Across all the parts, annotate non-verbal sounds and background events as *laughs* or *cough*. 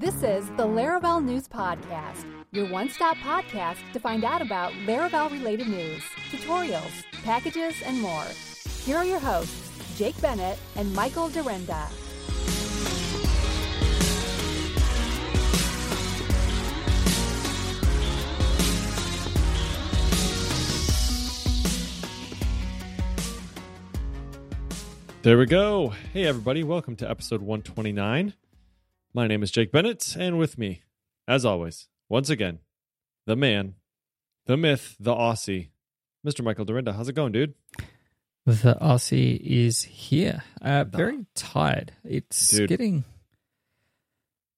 This is the Laravel News Podcast, your one stop podcast to find out about Laravel related news, tutorials, packages, and more. Here are your hosts, Jake Bennett and Michael Dyrynda. There we go. Hey, everybody. Welcome to episode 129. My name is Jake Bennett, and with me, as always, once again, the man, the myth, the Aussie, Mr. Michael Dyrynda. How's it going, dude? The Aussie is here. Uh, very tired. It's Dude. getting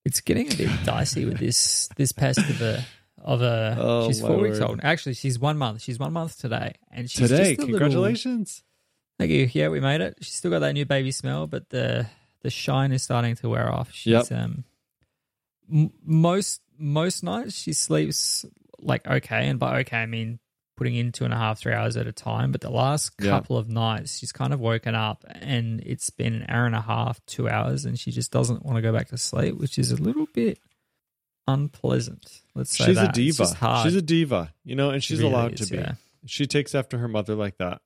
it's getting a bit dicey with this this pest of a of a *laughs* Oh, she's four weeks old. Actually, she's one month. She's one month today, and she's Today, just a little- congratulations. thank you. Yeah, we made it. She's still got that new baby smell, but the the shine is starting to wear off. She's Yep. um m- most most nights she sleeps like okay, and by okay I mean putting in two and a half three hours at a time. But the last couple of nights she's kind of woken up, and it's been an hour and a half, two hours, and she just doesn't want to go back to sleep, which is a little bit unpleasant. Let's say She's a that. It's diva. She's a diva, you know, and she's really allowed is, to be. yeah. She takes after her mother like that.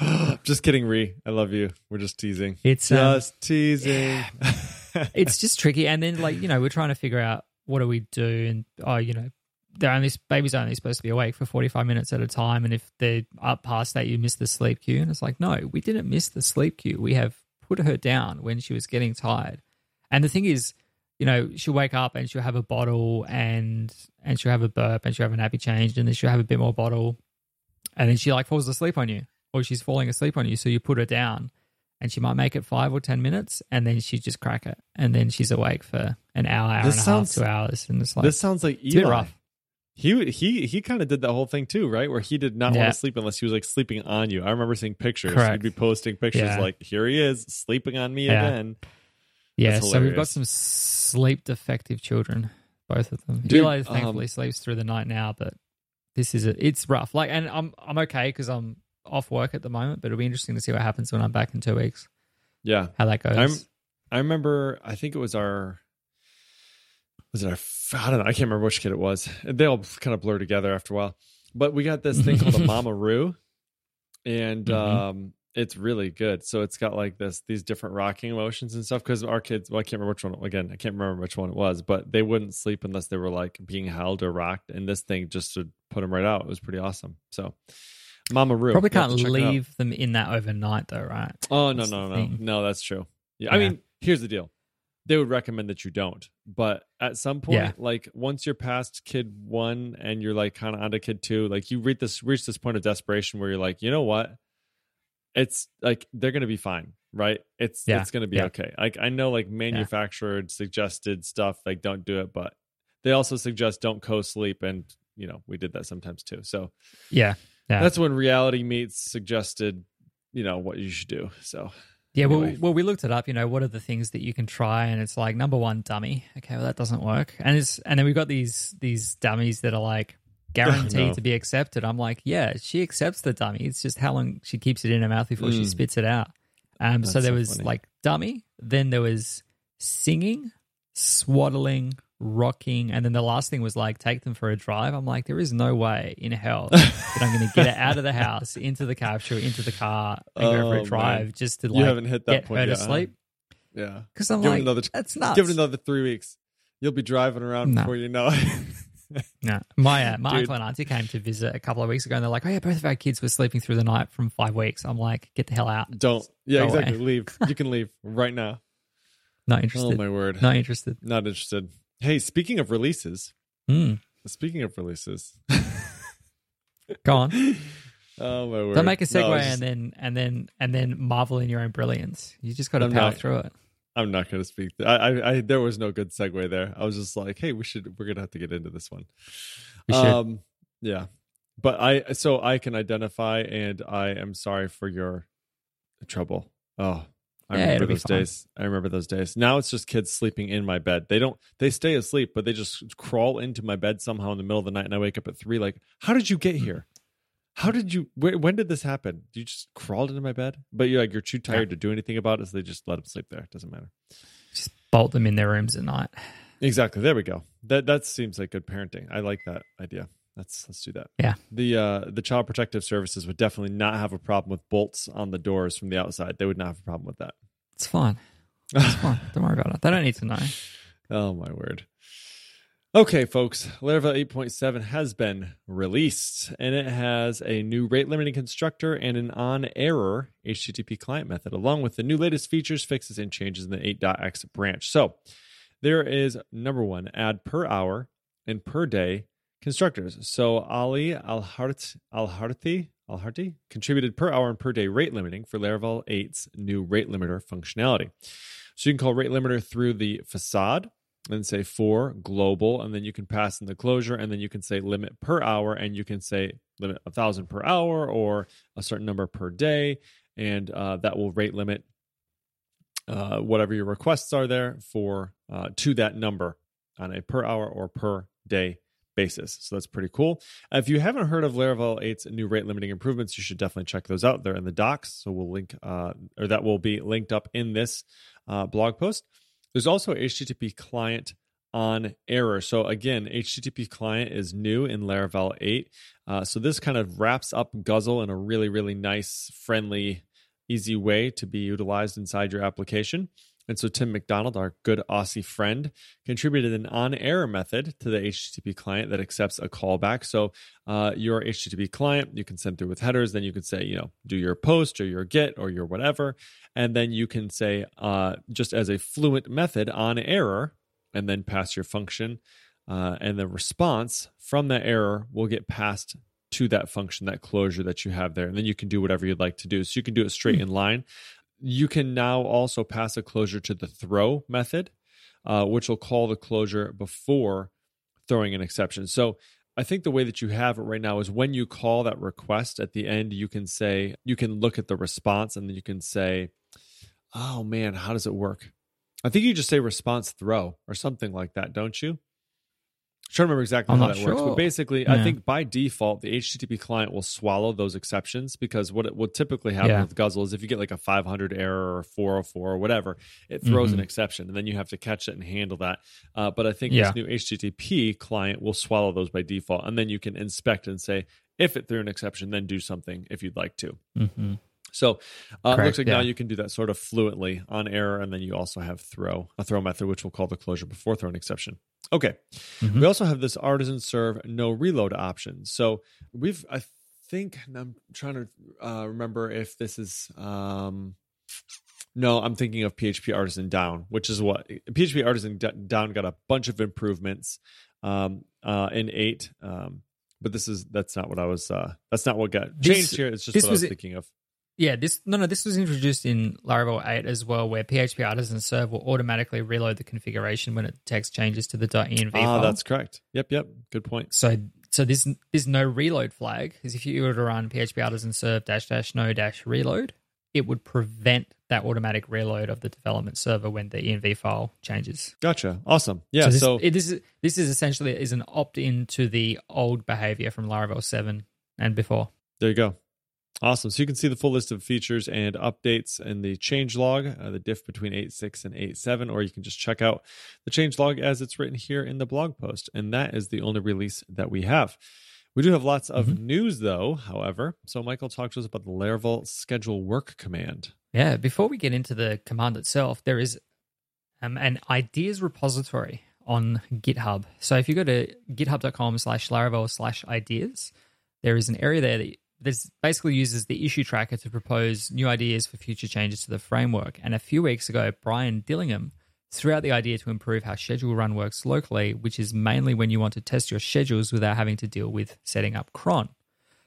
*gasps* just kidding, Ree. I love you. We're just teasing. It's um, just teasing. it's just tricky. And then, like, you know, we're trying to figure out what do we do, and oh, you know, they're only babies are only supposed to be awake for forty five minutes at a time, and if they're up past that, you miss the sleep cue. And it's like, no, we didn't miss the sleep cue. We have put her down when she was getting tired. And the thing is, you know, she'll wake up and she'll have a bottle, and and she'll have a burp, and she'll have a nappy changed, and then she'll have a bit more bottle, and then she like falls asleep on you, or she's falling asleep on you. So you put her down and she might make it five or ten minutes, and then she just crack it, and then she's awake for an hour, hour This and a sounds- half, two hours, and it's like this sounds like Eli. rough. He he he kind of did that whole thing too, right? Where he did not Yeah. want to sleep unless he was like sleeping on you. I remember seeing pictures. Correct. He'd be posting pictures Yeah. like, "Here he is sleeping on me Yeah. again." Yeah, so we've got some sleep defective children, both of them. Dude, Eli thankfully um, sleeps through the night now, but this is a, it's rough. Like, and I'm I'm okay because I'm off work at the moment, but it'll be interesting to see what happens when I'm back in two weeks. Yeah, How that goes. I'm- I remember. I think it was our. Was it our? I don't know. I can't remember which kid it was. They all kind of blur together after a while. But we got this thing called a *laughs* Mama Roo, and Mhm. um, it's really good. So it's got like this these different rocking motions and stuff. Because our kids, well, I can't remember which one. Again, I can't remember which one it was, but they wouldn't sleep unless they were like being held or rocked. And this thing just to put them right out. It was pretty awesome. So. Mama Roo. Probably can't to check it out. leave them in that overnight though, right? Oh no That's no no no! That's true. Yeah, I mean, here's the deal: they would recommend that you don't, but at some point, Yeah. like once you're past kid one and you're like kind of onto kid two, like you reach this reach this point of desperation where you're like, you know what? It's like they're gonna be fine, right? It's Yeah. it's gonna be Yeah. okay. Like I know, like manufactured suggested stuff, like don't do it, but they also suggest don't co-sleep, and you know we did that sometimes too. So Yeah. Yeah. that's when reality meets suggested, you know what you should do. So Yeah, well, Anyway. well, we looked it up. You know, what are the things that you can try? And it's like number one, dummy. Okay, well that doesn't work. And it's and then we've got these these dummies that are like *laughs* guaranteed No. to be accepted. I'm like, yeah, she accepts the dummy. It's just how long she keeps it in her mouth before she Mm. spits it out. Um, so there so was funny. like dummy. Then there was singing, swaddling, rocking, and then the last thing was like take them for a drive. I'm like, there is no way in hell *laughs* that I'm going to get her out of the house, into the capsule, into the car, and go for Oh, a drive man. just to you like haven't hit that get point her to yet, huh? Yeah. Because I'm Give it like, another- that's nuts. Give it another three weeks. You'll be driving around No. before you know it. *laughs* No. My uh, my Dude. uncle and auntie came to visit a couple of weeks ago, and they're like, "Oh yeah, both of our kids were sleeping through the night from five weeks." I'm like, "Get the hell out! Don't. Yeah, exactly. away. Leave. You *laughs* can leave right now. Not interested. Oh my word. Not interested." Not interested. Hey, speaking of releases, Mm. speaking of releases. *laughs* Go on. oh my word. Don't make a segue No, just- and then and then and then marvel in your own brilliance. You just got to I'm power not- through it. I'm not going to speak. I, I, I, there was no good segue there. I was just like, hey, we should, we're going to have to get into this one. Um, yeah. But I, so I can identify and I am sorry for your trouble. Oh, I Yeah, remember those days. I remember those days. Now it's just kids sleeping in my bed. They don't, they stay asleep, but they just crawl into my bed somehow in the middle of the night and I wake up at three. Like, how did you get here? How did you? Where, when did this happen? You just crawled into my bed, but you're like you're too tired to do anything about it, so they just let them sleep there. It doesn't matter. Just bolt them in their rooms at night. Exactly. There we go. That that seems like good parenting. I like that idea. Let's let's do that. Yeah. The uh the child protective services would definitely not have a problem with bolts on the doors from the outside. They would not have a problem with that. It's fine. It's fine. *laughs* Don't worry about it. They don't need to know. Oh my word. Okay, folks, Laravel 8.7 has been released and it has a new rate limiting constructor and an on error HTTP client method, along with the new latest features, fixes, and changes in the 8.x branch. So there is number one, add per hour and per day constructors. So Ali Alharti Alharti Alharti contributed per hour and per day rate limiting for Laravel 8's new rate limiter functionality. So you can call rate limiter through the facade and say for global, and then you can pass in the closure, and then you can say limit per hour, and you can say limit a thousand per hour or a certain number per day, and uh, that will rate limit uh, whatever your requests are there for uh, to that number on a per hour or per day basis. So that's pretty cool. If you haven't heard of Laravel 8's new rate limiting improvements, you should definitely check those out. They're in the docs, so we'll link uh, or that will be linked up in this uh, blog post. There's also HTTP client on error. So again, HTTP client is new in Laravel 8. Uh, so this kind of wraps up Guzzle in a really, really nice, friendly, easy way to be utilized inside your application. And so Tim McDonald, our good Aussie friend, contributed an on error method to the HTTP client that accepts a callback. So uh, your HTTP client, you can send through with headers. Then you can say, you know, do your post or your get or your whatever. And then you can say, uh, just as a fluent method on error, and then pass your function. Uh, and the response from that error will get passed to that function, that closure that you have there. And then you can do whatever you'd like to do. So you can do it straight in line you can now also pass a closure to the throw method, uh, which will call the closure before throwing an exception. So I think the way that you have it right now is when you call that request at the end, you can say, you can look at the response and then you can say, oh man, how does it work? I think you just say response throw or something like that, don't you? Trying to remember exactly I'm how that works, but basically, Yeah. I think by default, the HTTP client will swallow those exceptions because what it will typically happen Yeah. with Guzzle is if you get like a 500 error or 404 or whatever, it throws an Mhm. exception, and then you have to catch it and handle that. Uh, but I think Yeah. this new HTTP client will swallow those by default, and then you can inspect and say if it threw an exception, then do something if you'd like to. hmm So uh, Correct, looks like now you can do that sort of fluently on error, and then you also have throw a throw method, which we'll call the closure before throwing exception. Okay, Mhm. we also have this artisan serve no reload option. So we've I think I'm trying to uh, remember if this is. Um, no, I'm thinking of PHP Artisan Down, which is what PHP Artisan Down got a bunch of improvements um, uh, in eight. Um, but this is that's not what I was. Uh, that's not what got This- changed here. It's just what I was was thinking of. Yeah, this no no this was introduced in Laravel 8 as well, where PHP Artisan Serve will automatically reload the configuration when it text changes to the .env Ah, file. that's correct. Yep, yep. Good point. so so this this no reload flag is if you were to run PHP Artisan Serve dash dash no dash reload, it would prevent that automatic reload of the development server when the env file changes. Gotcha. Awesome. Yeah. so this, So, it, this is this is essentially is an opt in to the old behavior from Laravel 7 and before. there you go. Awesome. So you can see the full list of features and updates in the change log, uh, the diff between 8.6 and 8.7, or you can just check out the change log as it's written here in the blog post. And that is the only release that we have. We do have lots of news, though, however. So, Michael, talk to us about the Laravel schedule work command. Yeah, before we get into the command itself, there is um, an ideas repository on GitHub. So if you go to github.com slash Laravel slash ideas, there is an area there that this basically uses the issue tracker to propose new ideas for future changes to the framework. And a few weeks ago, Brian Dillingham threw out the idea to improve how schedule run works locally, which is mainly when you want to test your schedules without having to deal with setting up cron.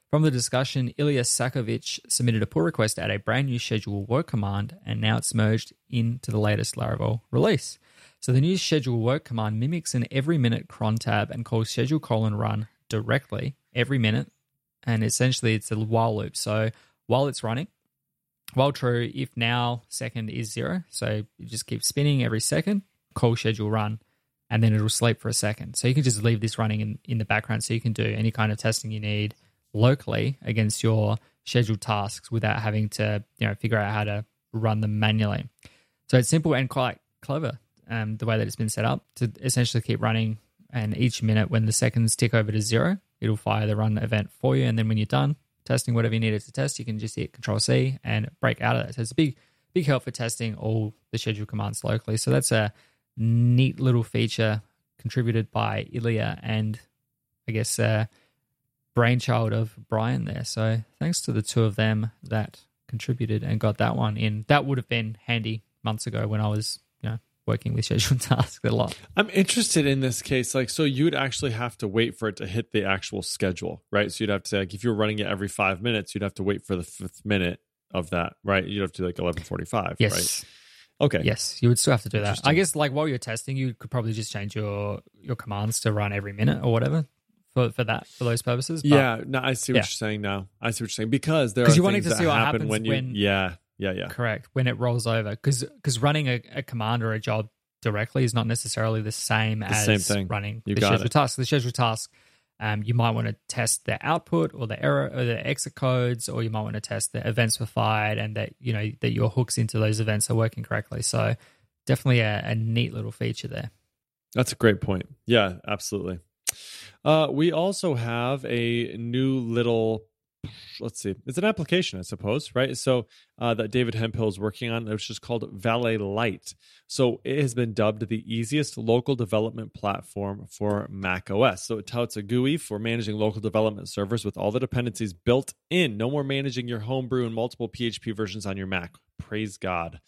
From the discussion, Ilya Sakovic submitted a pull request to add a brand new schedule work command, and now it's merged into the latest Laravel release. So the new schedule work command mimics an every minute cron tab and calls schedule colon run directly every minute, and essentially it's a while loop. So while it's running, while true, if now second is zero, so you just keep spinning every second, call schedule run, and then it'll sleep for a second. So you can just leave this running in, in the background so you can do any kind of testing you need locally against your scheduled tasks without having to, you know, figure out how to run them manually. So it's simple and quite clever. um, the way that it's been set up to essentially keep running. And each minute, when the seconds tick over to zero, it'll fire the run event for you. And then when you're done testing whatever you needed to test, you can just hit Control C and break out of that. So it's a big, big help for testing all the schedule commands locally. So that's a neat little feature contributed by Ilya and I guess uh, brainchild of Brian there. So thanks to the two of them that contributed and got that one in. That would have been handy months ago when I was, you know, working with scheduled *laughs* tasks a lot. I'm interested in this case. Like, so you'd actually have to wait for it to hit the actual schedule, right? So you'd have to say, like, if you're running it every five minutes, you'd have to wait for the fifth minute of that, right? You'd have to do like 11:45, Yes. right? Okay. Yes, you would still have to do that. I guess like while you're testing, you could probably just change your your commands to run every minute or whatever for for that for those purposes. But Yeah, no, I see what Yeah. you're saying now. I see what you're saying because there are wanting things to that see what happen happens when you. when- yeah, yeah, yeah. correct when it rolls over because because running a, a command or a job directly is not necessarily the same as same thing. running You the scheduled it. task. The scheduled task, um, you might want to test the output or the error or the exit codes, or you might want to test the events were fired and that you know that your hooks into those events are working correctly. So definitely a, a neat little feature there. That's a great point. Yeah, absolutely. Uh, we also have a new little, let's see, it's an application, I suppose, right? So uh, that David Hemphill is working on, which is called Valet Lite. So it has been dubbed the easiest local development platform for Mac OS. So it touts a GUI for managing local development servers with all the dependencies built in. No more managing your homebrew and multiple PHP versions on your Mac. Praise God.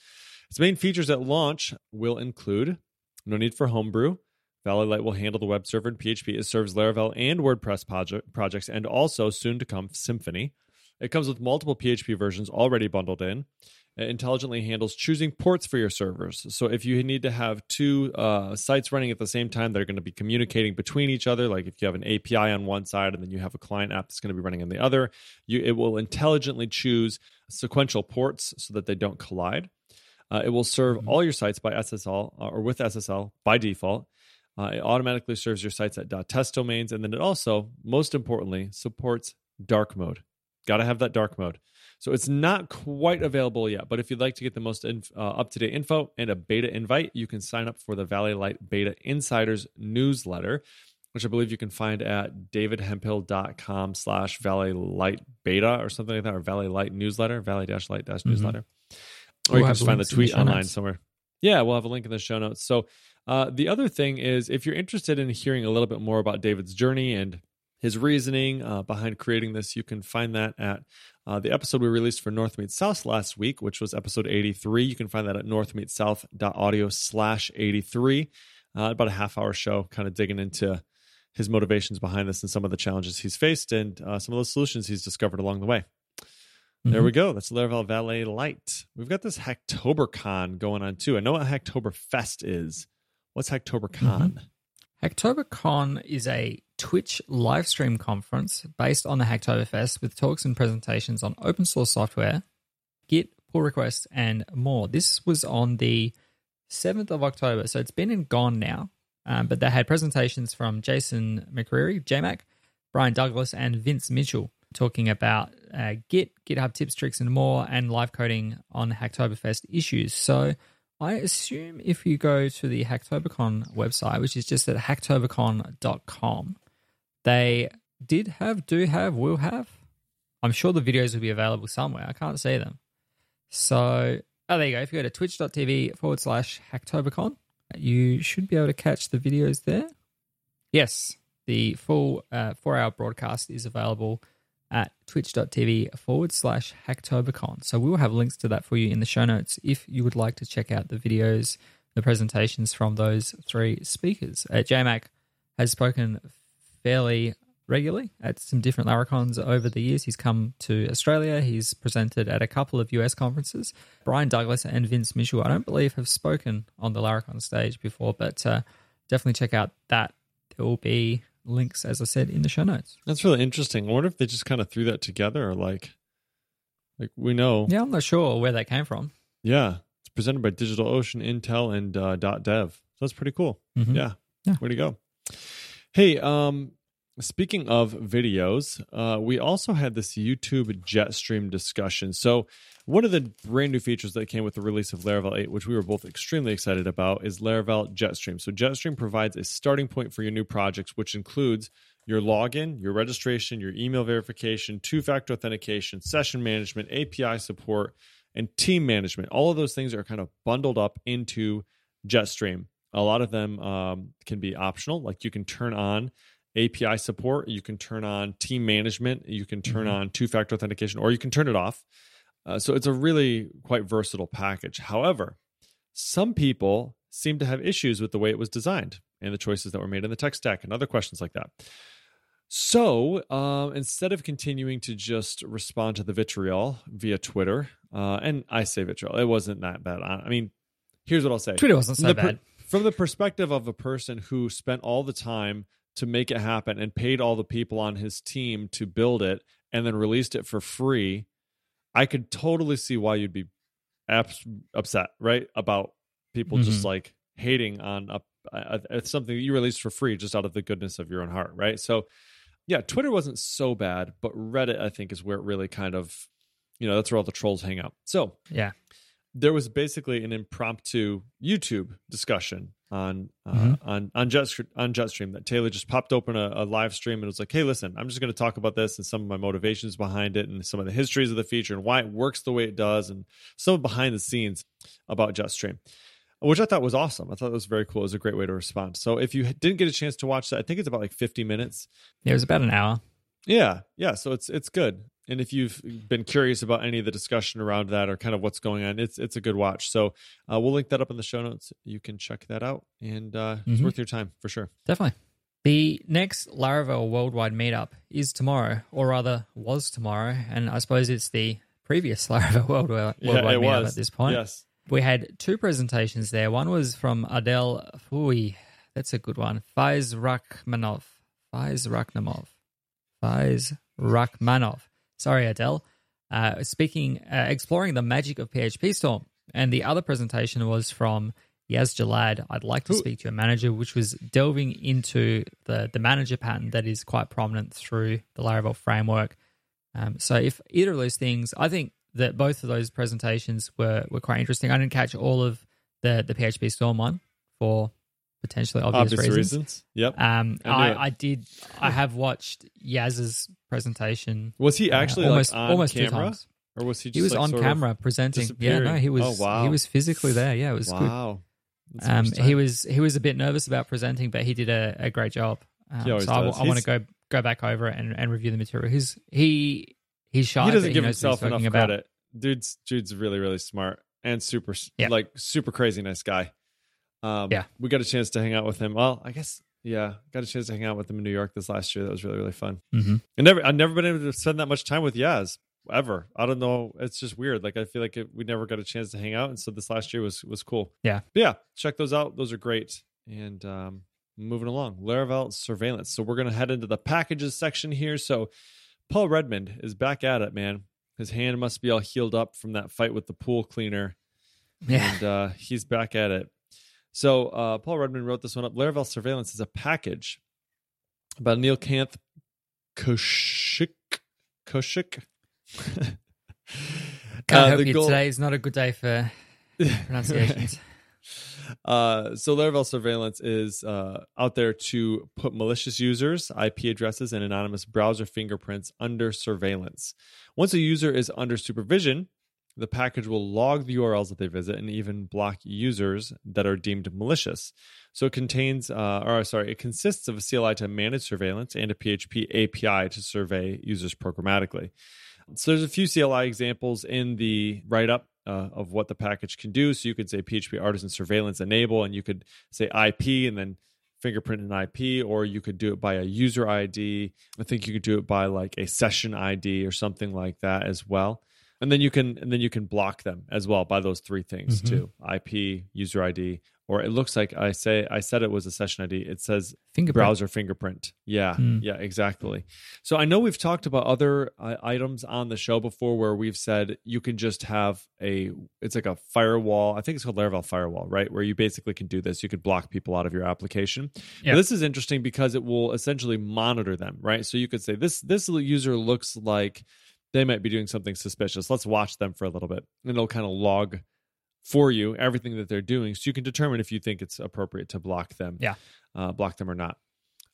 Its main features at launch will include no need for homebrew. Valet Lite will handle the web server in PHP. It serves Laravel and WordPress project, projects and also soon to come Symfony. It comes with multiple PHP versions already bundled in. It intelligently handles choosing ports for your servers. So if you need to have two uh, sites running at the same time that are going to be communicating between each other, like if you have an API on one side and then you have a client app that's going to be running on the other, you, it will intelligently choose sequential ports so that they don't collide. Uh, it will serve all your sites by SSL uh, or with SSL by default. Uh, it automatically serves your sites at .test domains, and then it also, most importantly, supports dark mode. Got to have that dark mode. So it's not quite available yet, but if you'd like to get the most inf- uh, up-to-date info and a beta invite, you can sign up for the Valley Light Beta Insiders newsletter, which I believe you can find at davidhemphill.com slash Valley Light Beta or something like that, or Valley Light Newsletter, Valley dash light dash newsletter. Or Mm-hmm. We'll you can just find the links in the tweet online somewhere. Yeah, we'll have a link in the show notes. So uh, the other thing is, if you're interested in hearing a little bit more about David's journey and his reasoning uh, behind creating this, you can find that at uh, the episode we released for North Meets South last week, which was episode 83. You can find that at northmeetssouth.audio slash 83. Uh, about a half hour show, kind of digging into his motivations behind this and some of the challenges he's faced and uh, some of the solutions he's discovered along the way. There Mm-hmm. we go. That's Laravel Valet Lite. We've got this HacktoberCon going on too. I know what Hacktoberfest is. What's HacktoberCon? HacktoberCon is a Twitch live stream conference based on the Hacktoberfest with talks and presentations on open source software, Git, pull requests, and more. This was on the 7th of October, so it's been and gone now. Um, but they had presentations from Jason McCreary, JMac, Brian Douglas, and Vince Mitchell talking about uh, Git, GitHub tips, tricks, and more, and live coding on Hacktoberfest issues. So I assume if you go to the Hacktobercon website, which is just at hacktobercon.com, they did have, do have, will have. I'm sure the videos will be available somewhere. I can't see them. So, oh, there you go. If you go to twitch.tv forward slash Hacktobercon, you should be able to catch the videos there. Yes, the full uh, four hour broadcast is available at twitch.tv forward slash Hacktobercon. So we will have links to that for you in the show notes if you would like to check out the videos, the presentations from those three speakers. Uh, JMac has spoken fairly regularly at some different Laracons over the years. He's come to Australia. He's presented at a couple of US conferences. Brian Douglas and Vince Mitchell, I don't believe, have spoken on the Laracon stage before, but uh, definitely check out that. There will be links, as I said, in the show notes. That's really interesting. I wonder if they just kind of threw that together or like, like we know. Yeah, I'm not sure where that came from. Yeah. It's presented by DigitalOcean, Intel, and uh, .dev. So that's pretty cool. Mhm. Yeah. Yeah. Way to go. Hey, um, speaking of videos, uh, we also had this YouTube Jetstream discussion. So, one of the brand new features that came with the release of Laravel 8, which we were both extremely excited about, is Laravel Jetstream. So, Jetstream provides a starting point for your new projects, which includes your login, your registration, your email verification, two factor authentication, session management, API support, and team management. All of those things are kind of bundled up into Jetstream. A lot of them um, can be optional, like you can turn on API support, you can turn on team management, you can turn mm-hmm. on two factor authentication, or you can turn it off. Uh, so it's a really quite versatile package. However, some people seem to have issues with the way it was designed and the choices that were made in the tech stack and other questions like that. So uh, instead of continuing to just respond to the vitriol via Twitter, uh, and I say vitriol, it wasn't that bad. I mean, here's what I'll say Twitter wasn't so bad. From the perspective of a person who spent all the time to make it happen and paid all the people on his team to build it and then released it for free, I could totally see why you'd be upset, right? About people mm-hmm. just like hating on a, a, a, something that you released for free just out of the goodness of your own heart, right? So yeah, Twitter wasn't so bad, but Reddit, I think, is where it really kind of, you know, that's where all the trolls hang out. So, yeah, there was basically an impromptu YouTube discussion on uh, mm-hmm. on on Jet on Jetstream that Taylor just popped open a, a live stream and was like, "Hey, listen, I'm just going to talk about this and some of my motivations behind it and some of the histories of the feature and why it works the way it does and some behind the scenes about Jetstream." which I thought was awesome. I thought it was very cool. It was a great way to respond. So if you didn't get a chance to watch that, I think it's about like 50 minutes. Yeah, it was about an hour. Yeah, yeah. So it's it's good. And if you've been curious about any of the discussion around that or kind of what's going on, it's it's a good watch. So uh, we'll link that up in the show notes. You can check that out, and uh, mm-hmm. it's worth your time for sure. Definitely. The next Laravel Worldwide Meetup is tomorrow, or rather, was tomorrow, and I suppose it's the previous *laughs* Laravel Worldwide, Worldwide yeah, Meetup was. at this point. Yes we had two presentations there. One was from Adel Fui. That's a good one. Faiz Rachmanov. Faiz Rachmanov. Faiz Rachmanov. Sorry, Adele. Uh, speaking, uh, exploring the magic of PHP Storm. And the other presentation was from Yaz Jallad. I'd like to Ooh. speak to your manager, which was delving into the, the manager pattern that is quite prominent through the Laravel framework. Um, so, if either of those things, I think that both of those presentations were were quite interesting. I didn't catch all of the the PHP Storm one for potentially obvious, obvious reasons. reasons. Yep. Um, I, I, I, did. I have watched Yaz's presentation. Was he uh, actually uh, almost like almost camera? two times? Or was he? he was like on camera presenting. Yeah, no, he was. Oh, wow. He was physically there. Yeah, it was wow. good. Um, he was he was a bit nervous about presenting, but he did a, a great job. Um, so I, I want to go go back over it and, and review the material. He's he he's shy. He doesn't give himself enough about. credit. Dude's dude's really really smart and super yeah. like super crazy nice guy. Um, yeah, we got a chance to hang out with him. Well, I guess yeah, got a chance to hang out with him in New York this last year. That was really really fun. Mm-hmm. And never I've never been able to spend that much time with Yaz ever. I don't know. It's just weird. Like I feel like it, we never got a chance to hang out, and so this last year was was cool. Yeah, but yeah. Check those out. Those are great. And um, moving along, Laravel surveillance. So we're gonna head into the packages section here. So Paul Redmond is back at it, man. His hand must be all healed up from that fight with the pool cleaner. Yeah. And uh, he's back at it. So uh, Paul Redmond wrote this one up. Laravel surveillance is a package about Neil Kanth Koshik. Kaushik. *laughs* Can't uh, help you. Goal- Today is not a good day for *laughs* pronunciations. *laughs* Uh, so Laravel surveillance is uh, out there to put malicious users, IP addresses, and anonymous browser fingerprints under surveillance. Once a user is under supervision, the package will log the URLs that they visit and even block users that are deemed malicious. So it contains, uh, or sorry, it consists of a CLI to manage surveillance and a PHP API to survey users programmatically. So there's a few CLI examples in the write up uh, of what the package can do. So you could say PHP artisan surveillance enable, and you could say IP and then fingerprint an IP, or you could do it by a user ID. I think you could do it by like a session ID or something like that as well. And then you can and then you can block them as well by those three things Mhm. too ip user id or it looks like i say i said it was a session id it says Fingerprint. browser fingerprint yeah Hmm. yeah exactly so i know we've talked about other uh, items on the show before where we've said you can just have a it's like a firewall i think it's called laravel firewall right where you basically can do this you could block people out of your application Yeah. This is interesting because it will essentially monitor them right so you could say this this user looks like they might be doing something suspicious. Let's watch them for a little bit and it'll kind of log for you everything that they're doing so you can determine if you think it's appropriate to block them Yeah. uh, block them or not.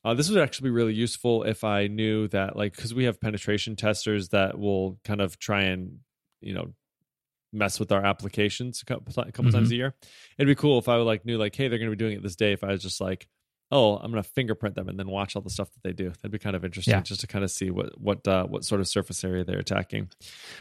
Uh, this would actually be really useful if i knew that like because we have penetration testers that will kind of try and you know mess with our applications a couple, a couple times a year. It'd be cool if i would like knew like hey they're going to be doing it this day if i was just like oh i'm going to fingerprint them and then watch all the stuff that they do that'd be kind of interesting Yeah. just to kind of see what what uh, what sort of surface area they're attacking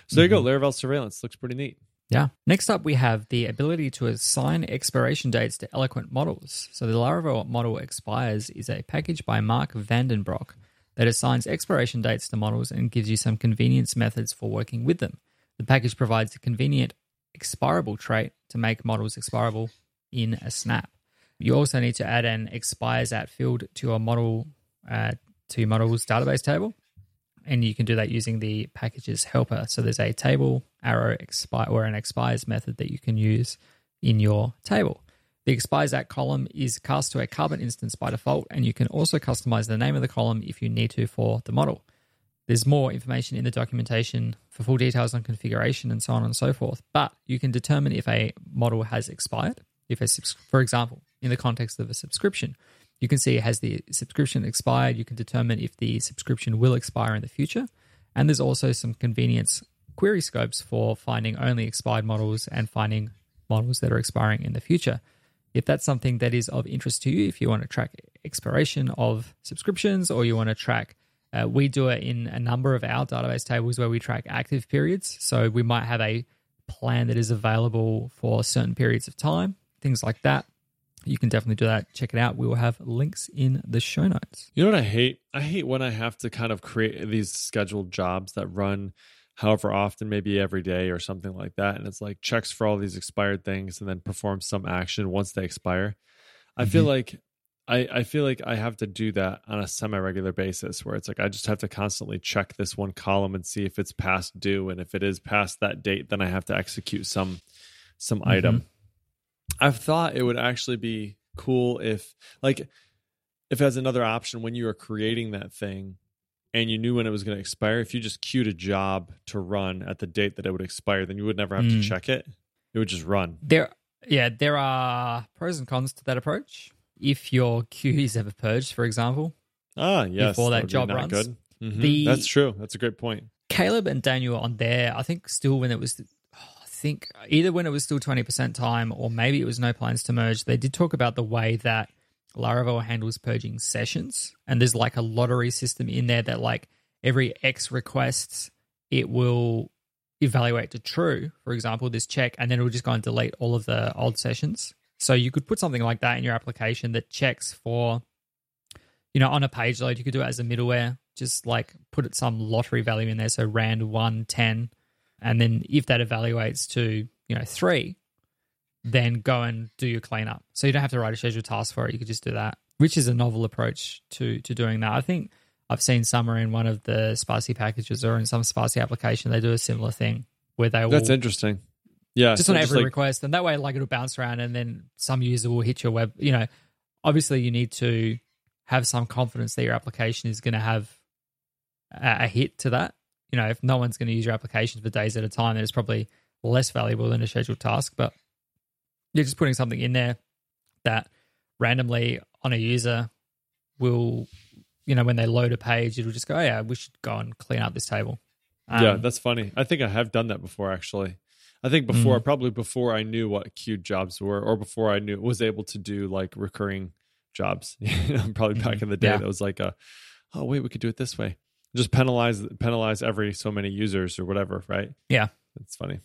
so there you go laravel surveillance looks pretty neat Yeah. Next up, we have the ability to assign expiration dates to eloquent models. So the Laravel model expires is a package by Mark Vandenbroek that assigns expiration dates to models and gives you some convenience methods for working with them. The package provides a convenient expirable trait to make models expirable in a snap. You also need to add an expires at field to your model uh, to your model's database table and you can do that using the packages helper. So there's a table arrow expire or an expires method that you can use in your table. The expires at column is cast to a carbon instance by default, and you can also customize the name of the column if you need to for the model. There's more information in the documentation for full details on configuration and so on and so forth. But you can determine if a model has expired. If a, for example, in the context of a subscription, you can see has the subscription expired. You can determine if the subscription will expire in the future. And there's also some convenience query scopes for finding only expired models and finding models that are expiring in the future. If that's something that is of interest to you, if you want to track expiration of subscriptions or you want to track, uh, we do it in a number of our database tables where we track active periods. So we might have a plan that is available for certain periods of time, things like that. You can definitely do that. Check it out. We will have links in the show notes. You know what I hate? I hate when I have to kind of create these scheduled jobs that run however often, maybe every day or something like that. And it's like checks for all these expired things and then perform some action once they expire. I feel mm-hmm. like I, I feel like I have to do that on a semi regular basis where it's like I just have to constantly check this one column and see if it's past due. And if it is past that date, then I have to execute some some mm-hmm. item. I've thought it would actually be cool if like if as another option when you were creating that thing and you knew when it was going to expire, if you just queued a job to run at the date that it would expire, then you would never have to Mm. check it. It would just run. There, yeah, there are pros and cons to that approach. If your queue is ever purged, for example, Ah, yes. Before that be job runs. Good. Mhm. The- That's true. That's a great point. Caleb and Daniel on there, I think still when it was, think either when it was still 20% time or maybe it was no plans to merge, they did talk about the way that Laravel handles purging sessions. And there's like a lottery system in there that like every X requests, it will evaluate to true, for example, this check, and then it will just go and delete all of the old sessions. So you could put something like that in your application that checks for, you know, on a page load, you could do it as a middleware, just like put some lottery value in there. So rand one, 10. And then if that evaluates to, you know, three, then go and do your cleanup. So you don't have to write a scheduled task for it. You could just do that, which is a novel approach to to doing that. I think I've seen somewhere in one of the Spatie packages or in some Spatie application, they do a similar thing where they will That's interesting. Yeah. just so on every like- request, and that way, like it'll bounce around, and then some user will hit your web. You know, obviously, you need to have some confidence that your application is going to have a, a hit to that. You know, if no one's going to use your application for days at a time, then it's probably less valuable than a scheduled task. But you're just putting something in there that randomly on a user will, you know, when they load a page, it'll just go, oh, yeah, we should go and clean up this table. yeah, Um, that's funny. I think I have done that before, actually. I think before, Mm. probably before I knew what queued jobs were, or before I knew was able to do like recurring jobs. *laughs* probably back Mhm. in the day, Yeah. that was like a, oh wait, we could do it this way. Just penalize penalize every so many users or whatever, right? Yeah. It's funny.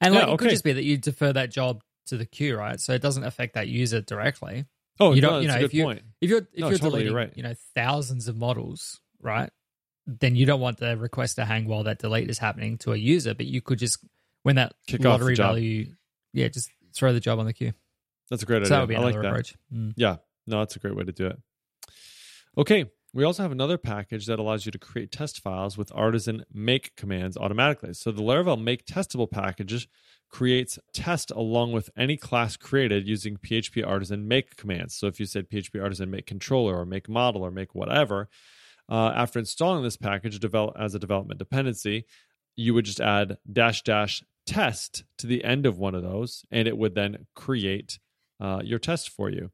And Yeah, like, it could just be that you defer that job to the queue, right? So it doesn't affect that user directly. Oh, You don't- you that's know, if you- point. If you're if No, you're totally, deleting, right. you know, thousands of models, right? then you don't want the request to hang while that delete is happening to a user, but you could just when that Kick lottery value, yeah, just throw the job on the queue. That's a great So that would be I another like that. approach. Mm. Yeah, no, that's a great way to do it. Okay, we also have another package that allows you to create test files with artisan make commands automatically. So the Laravel make testable packages creates test along with any class created using PHP artisan make commands. So if you said PHP artisan make controller or make model or make whatever, uh, after installing this package develop as a development dependency, you would just add dash dash test to the end of one of those, and it would then create uh, your test for you.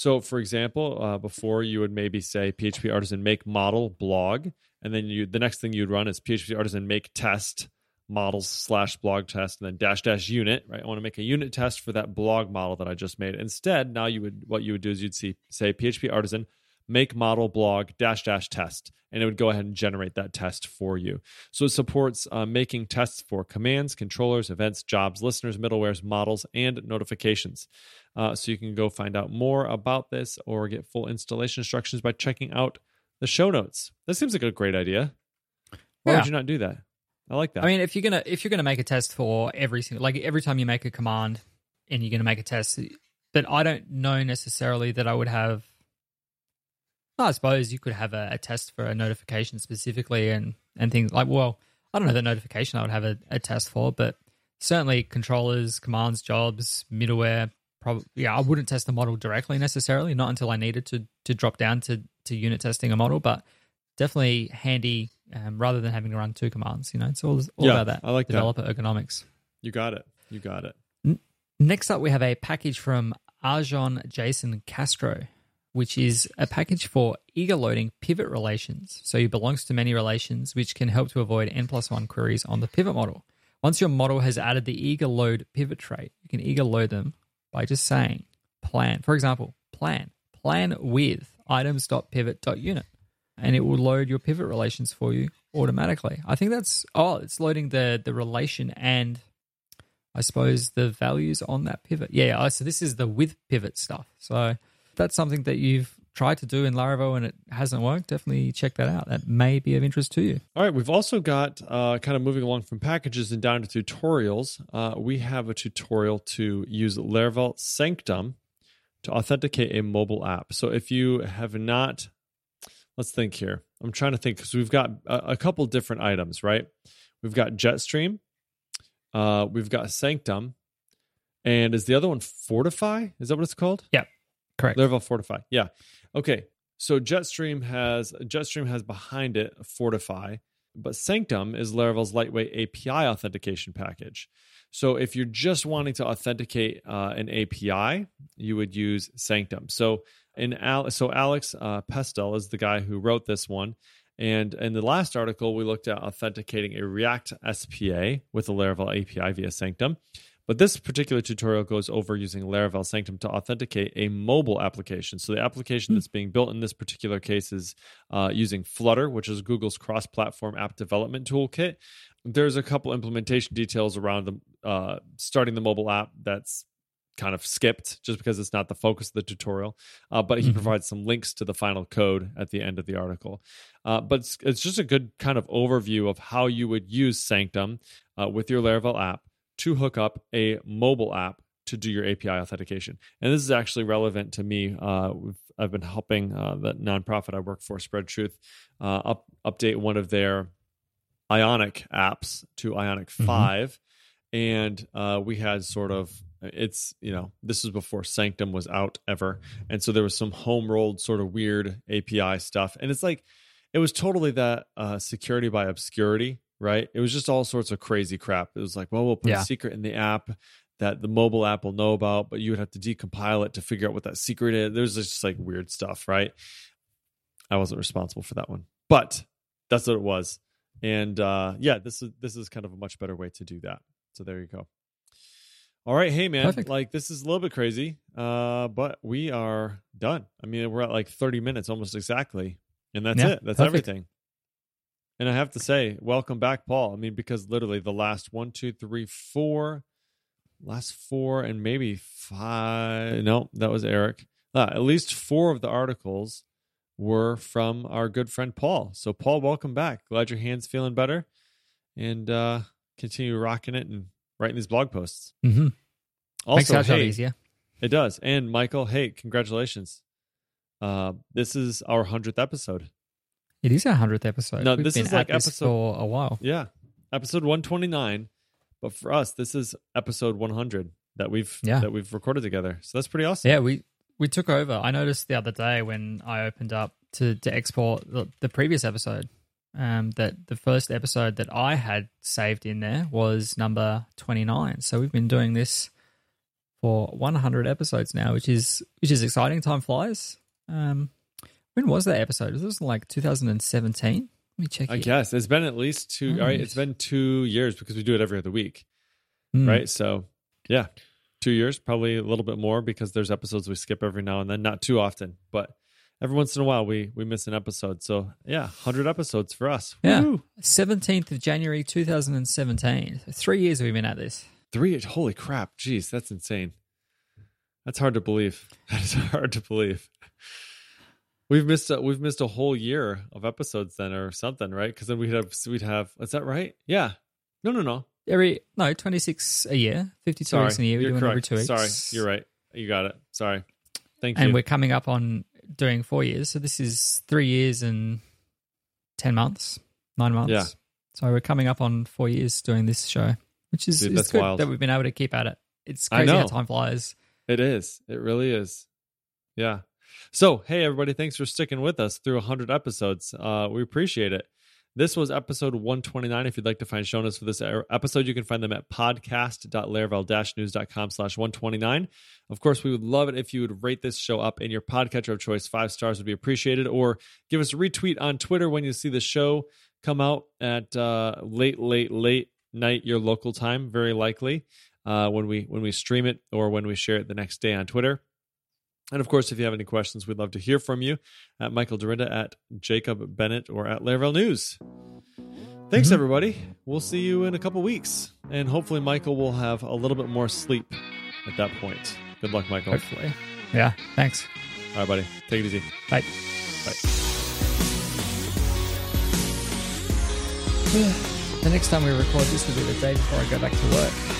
So, for example, uh, before you would maybe say PHP artisan make model blog, and then you the next thing you'd run is PHP artisan make test models slash blog test, and then dash dash unit. Right, I want to make a unit test for that blog model that I just made. Instead, now you would what you would do is you'd see say PHP artisan make model blog dash dash test, and it would go ahead and generate that test for you. So it supports uh, making tests for commands, controllers, events, jobs, listeners, middlewares, models, and notifications. Uh, so you can go find out more about this or get full installation instructions by checking out the show notes. That seems like a great idea. Why Yeah. would you not do that? I like that. I mean, if you're gonna if you're gonna make a test for every single like every time you make a command and you're gonna make a test, but I don't know necessarily that I would have. I suppose you could have a, a test for a notification specifically and and things like well, I don't know the notification I would have a, a test for, but certainly controllers, commands, jobs, middleware. Probably, yeah, I wouldn't test the model directly necessarily, not until I needed to to drop down to to unit testing a model, but definitely handy um, rather than having to run two commands. You know, it's all, all Yeah, about that I like that. developer ergonomics. you got it. You got it. Next up, we have a package from Arjon Jason Castro, which is a package for eager loading pivot relations. So it belongs to many relations, which can help to avoid n plus one queries on the pivot model. Once your model has added the eager load pivot trait, you can eager load them by just saying plan. For example, plan plan with items.pivot.unit, and it will load your pivot relations for you automatically. I think that's oh, it's loading the the relation and I suppose the values on that pivot. Yeah, so this is the with pivot stuff. So that's something that you've tried to do in Laravel and it hasn't worked, definitely check that out. That may be of interest to you. All right, we've also got uh, kind of moving along from packages and down to tutorials. Uh, we have a tutorial to use Laravel Sanctum to authenticate a mobile app. So if you have not, let's think here. I'm trying to think because we've got a, a couple different items, right? We've got Jetstream, uh, we've got Sanctum, and is the other one Fortify? Is that what it's called? Correct. Laravel Fortify. Yeah. Okay. So Jetstream has Jetstream has behind it Fortify, but Sanctum is Laravel's lightweight API authentication package. So if you're just wanting to authenticate uh, an API, you would use Sanctum. So in Al- so Alex uh, Pestel is the guy who wrote this one. And in the last article, we looked at authenticating a React SPA with a Laravel API via Sanctum. But this particular tutorial goes over using Laravel Sanctum to authenticate a mobile application. So the application that's being built in this particular case is uh, using Flutter, which is Google's cross-platform app development toolkit. There's a couple implementation details around the, uh, starting the mobile app that's kind of skipped just because it's not the focus of the tutorial. Uh, but he Mhm. provides some links to the final code at the end of the article. Uh, but it's, it's just a good kind of overview of how you would use Sanctum uh, with your Laravel app to hook up a mobile app to do your API authentication. And this is actually relevant to me. Uh, I've been helping uh, the nonprofit I work for, Spread Truth, uh, up, update one of their Ionic apps to Ionic Mhm. 5. And uh, we had sort of, it's, you know, this was before Sanctum was out ever. And so there was some home rolled sort of weird API stuff. And it's like, it was totally that uh, security by obscurity, right? It was just all sorts of crazy crap. It was like, well, we'll put Yeah. a secret in the app that the mobile app will know about, but you would have to decompile it to figure out what that secret is. There's just like weird stuff, right? I wasn't responsible for that one, but that's what it was. And uh, yeah, this is this is kind of a much better way to do that. So there you go. All right, hey man, Perfect. like this is a little bit crazy, uh, but we are done. I mean, we're at like 30 minutes almost exactly, and that's Yeah, it. That's perfect. everything. And I have to say, welcome back, Paul. I mean, because literally the last one, two, three, four, last four, and maybe five. No, that was Eric. Uh, at least four of the articles were from our good friend Paul. So, Paul, welcome back. Glad your hand's feeling better and uh, continue rocking it and writing these blog posts. Mm-hmm. Also, Makes hey, easier. it does. And Michael, hey, congratulations. Uh, this is our 100th episode. It is our hundredth episode. No, We've this been is like episode- for a while. Yeah. Episode 129. But for us, this is episode 100 that we've Yeah. that we've recorded together. So that's pretty awesome. Yeah, we we took over. I noticed the other day when I opened up to to export the, the previous episode, um, that the first episode that I had saved in there was number twenty nine. So we've been doing this for one hundred episodes now, which is which is exciting. Time flies. Um, when was that episode? Was this like two thousand and seventeen? Let me check. I here. guess it's been at least two. All right, it's Nice. been two years because we do it every other week, Hmm. right? So, yeah, two years, probably a little bit more because there's episodes we skip every now and then, not too often, but every once in a while we we miss an episode. So, yeah, hundred episodes for us. Yeah. Seventeenth of January, two thousand and seventeen. Three years we've been at this. three. Holy crap! Jeez, that's insane. That's hard to believe. *laughs* That is hard to believe. We've missed a, we've missed a whole year of episodes then, or something, right? Because then we'd have we'd have. Is that right? Yeah. No, no, no. Every no, twenty six a year, fifty two weeks in a year. We you're do every correct. two weeks. Sorry, you're right. You got it. Sorry. Thank And you. And we're coming up on doing four years. So this is three years and ten months, nine months. Yeah. So we're coming up on four years doing this show, which is, Dude, is good wild. that we've been able to keep at it. It's crazy how time flies. It is. It really is. Yeah. So, hey, everybody, thanks for sticking with us through 100 episodes. Uh, we appreciate it. This was episode 129. If you'd like to find show notes for this er- episode, you can find them at podcast.laravel-news.com slash 129. Of course, we would love it if you would rate this show up in your podcatcher of choice. Five stars would be appreciated. Or give us a retweet on Twitter when you see the show come out at uh, late, late, late night, your local time, very likely uh, when we when we stream it or when we share it the next day on Twitter. And of course, if you have any questions, we'd love to hear from you at Michael Dyrynda, at Jacob Bennett, or at Laravel News. Thanks, Mhm. everybody. We'll see you in a couple weeks. And hopefully, Michael will have a little bit more sleep at that point. Good luck, Michael. Hopefully. Yeah. Thanks. All right, buddy. Take it easy. Bye. Bye. *sighs* The next time we record this will be the day before I go back to work.